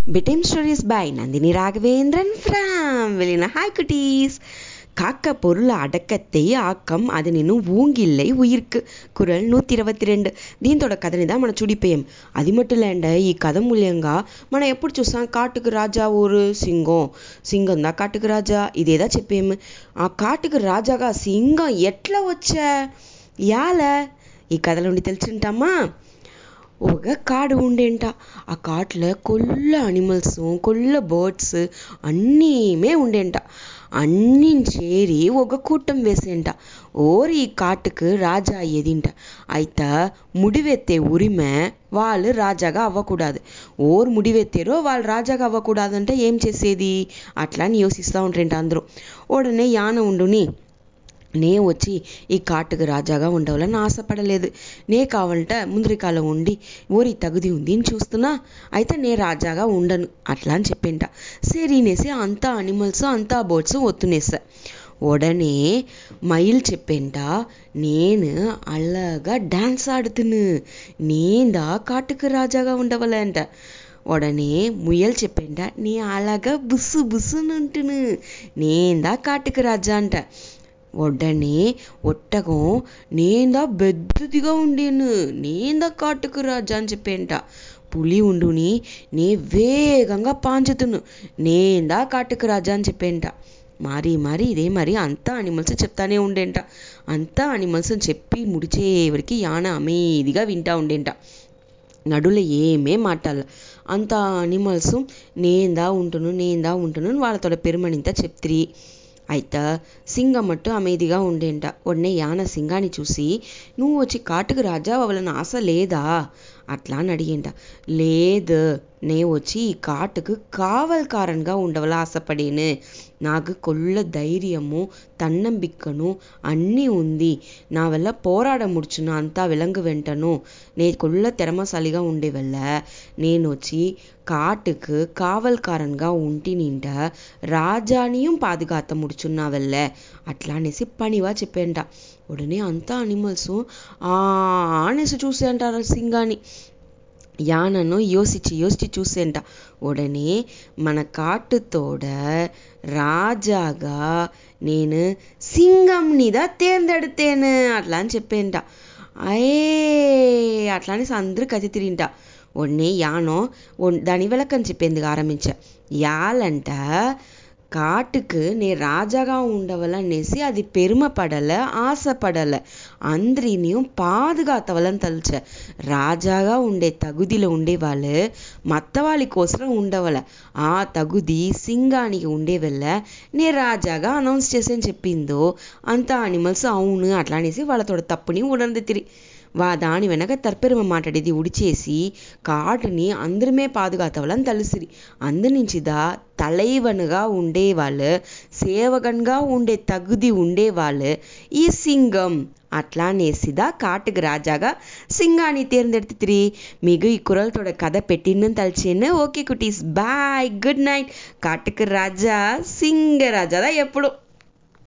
Bedtime stories by Nandini Raghavendran from வெளினா hi குட்டீஸ் காக்க பொருள் அடக்கத்தை ஆக்கம் அதனினும் ஊங்கில்லை உயிர்க்கு குரல் నూతి ఇరవై రెండు దీంతోడ కథనిదా మన చుడిపేయం అది మట్టు లేండ ఈ కథ మూల్యంగా మనం ఎప్పుడు చూసాం కాటుకు రాజా ఊరు సింగం సింగం దా కాటుకు రాజా ఇదేదా చెప్పేము ఆ కాటుకు రాజాగా సింగం ఎట్లా వచ్చా యాల ఈ కథ నుండి తెలుసుంటామా ఒక కాడు ఉండేంట ఆ కాట్లో కొల్ల అనిమల్స్ కొల్ల బర్డ్స్ అన్నీమే ఉండేంట అన్నీ చేరి ఒక కూట్టం వేసేంట ఓరి ఈ కాటుకు రాజా అయ్యేదింట అయితే முடிவெத்தே உரிமை వాళ్ళు రాజాగా అవ్వకూడదు ఓరు ముడివెత్తారో వాళ్ళు రాజాగా అవ్వకూడదంటే ఏం చేసేది అట్లా అని యోసిస్తూ ఉంటారంట అందరూ ఉడనే యాన ఉండుని నే వచ్చి ఈ కాటుకు రాజాగా ఉండవాలని ఆశపడలేదు. నే కావాలంట ముందరికాలం ఉండి ఓరి తగుది ఉంది అని చూస్తున్నా. అయితే నే రాజాగా ఉండను అట్లా అని చెప్పింట. సరినేసి అంతా అనిమల్స్ అంత బర్డ్స్ ఒత్తునేసా. మైల్ மயில் నేను நேனு அழகா ఆడుతును నేందా நீந்தா రాజాగా ராஜாகா ఉండవలేంట உடனே முயல் నీ நீ బుస్సు புசு నేందా కాటుకు రాజా అంట. అంట ఒట్టగం నేందా పెద్దదిగా ఉండేను నేందా కాటుకు రాజా అని చెప్పేంట. పులి ఉండుని నే వేగంగా పాంచుతును నేందా కాటుకు రాజా అని చెప్పేంట. మరి మరి ఇదే మరి అంతా అనిమల్స్ చెప్తానే ఉండేంట. అంతా అనిమల్స్ చెప్పి ముడిచేవరికి యాన అమేదిగా వింటా ఉండేంట. నడుల ఏమే మాట్లాడాల అంత అనిమల్స్ నేందా ఉంటును నేందా ఉంటును వాళ్ళతో పెరుమణింత చెప్తిరి. అయితే సింగం మట్టు అమేదిగా ఉండేంట. ఉడనే యాన సింగాన్ని చూసి నువ్వు వచ్చి కాటుకు రాజా అవ్వాలని ఆశ లేదా? అట్లా అని అడిగింట. లేదు నే వచ్చి ఈ కాటుకు కావల్కారన్గా ఉండవల ఆశపడేను. నాకు కొల్ల ధైర్యము తన్నంబిక్కను అన్నీ ఉంది. నా వల్ల పోరాడ ముడుచును అంతా విలంగు వెంటను. నే కొల్ల తెరమసాలిగా ఉండేవల్ల నేను వచ్చి కాటుకు కావల్కారన్గా ఉంటి నింట రాజానియం పాదుగాత ముడుచున్నావల్ల అట్లా అనేసి పనివా చెప్పేంట. ఉడనే అంతా అనిమల్స్ ఆ అనేసి చూసేంటారు సింగాన్ని யானைன்னு யோசித்து யோசித்து చూసేంట உடனே మన காட்டுத்தோட రాజాగా నేను సింగంనిదా తేందెడితేను అట్లా అని చెప్పేంట అయే అట్లా అనేసి అందరూ కథ తిరింట ఉడనే యానం దాని విలకం చెప్పేందుకు ఆరంభించా యాలంట కాటుకు నే రాజాగా ఉండవలనేసి అది పెరుమపడల ఆశపడల అందరిனையும் பாதுகாத்தவளன்னு తలుచ. రాజాగా ఉండే తగుదిలో ఉండేవాళ్ళు మత్తవాళ్ళ కోసం ఉండవల. ఆ తగుది సింగానికి ఉండేవల్ల నే రాజాగా అనౌన్స్ చేసని చెప్పిందో అంత అనిమల్స్ అవును అట్లా అనేసి వాళ్ళతో తప్పుని ఉడందితిరి వా ವಾದಾಣಿ ವೆನಗ ತರ್ಪೆರುವ ಮಾಟಾಡಿದ ಉಡಿಚೇಸಿ ಕಾಟని అందరిమే పాదుగాతవలని తలిసిరి. అందనించిదా తలైవనుగా ఉండేవాళ్ళు సేవగన్గా ఉండే తగుది ఉండేవాళ్ళు. ఈ సింగం అట్లానేసిదా కాటుకు రాజాగా. సింగాని తేర్ందెడుతురి మిగు ఈ కురలతోడ కథ పెట్టిందని తలిచేను. Okay cuties bye good night. కాటుకు రాజా సింగరాజాదా ఎప్పుడు?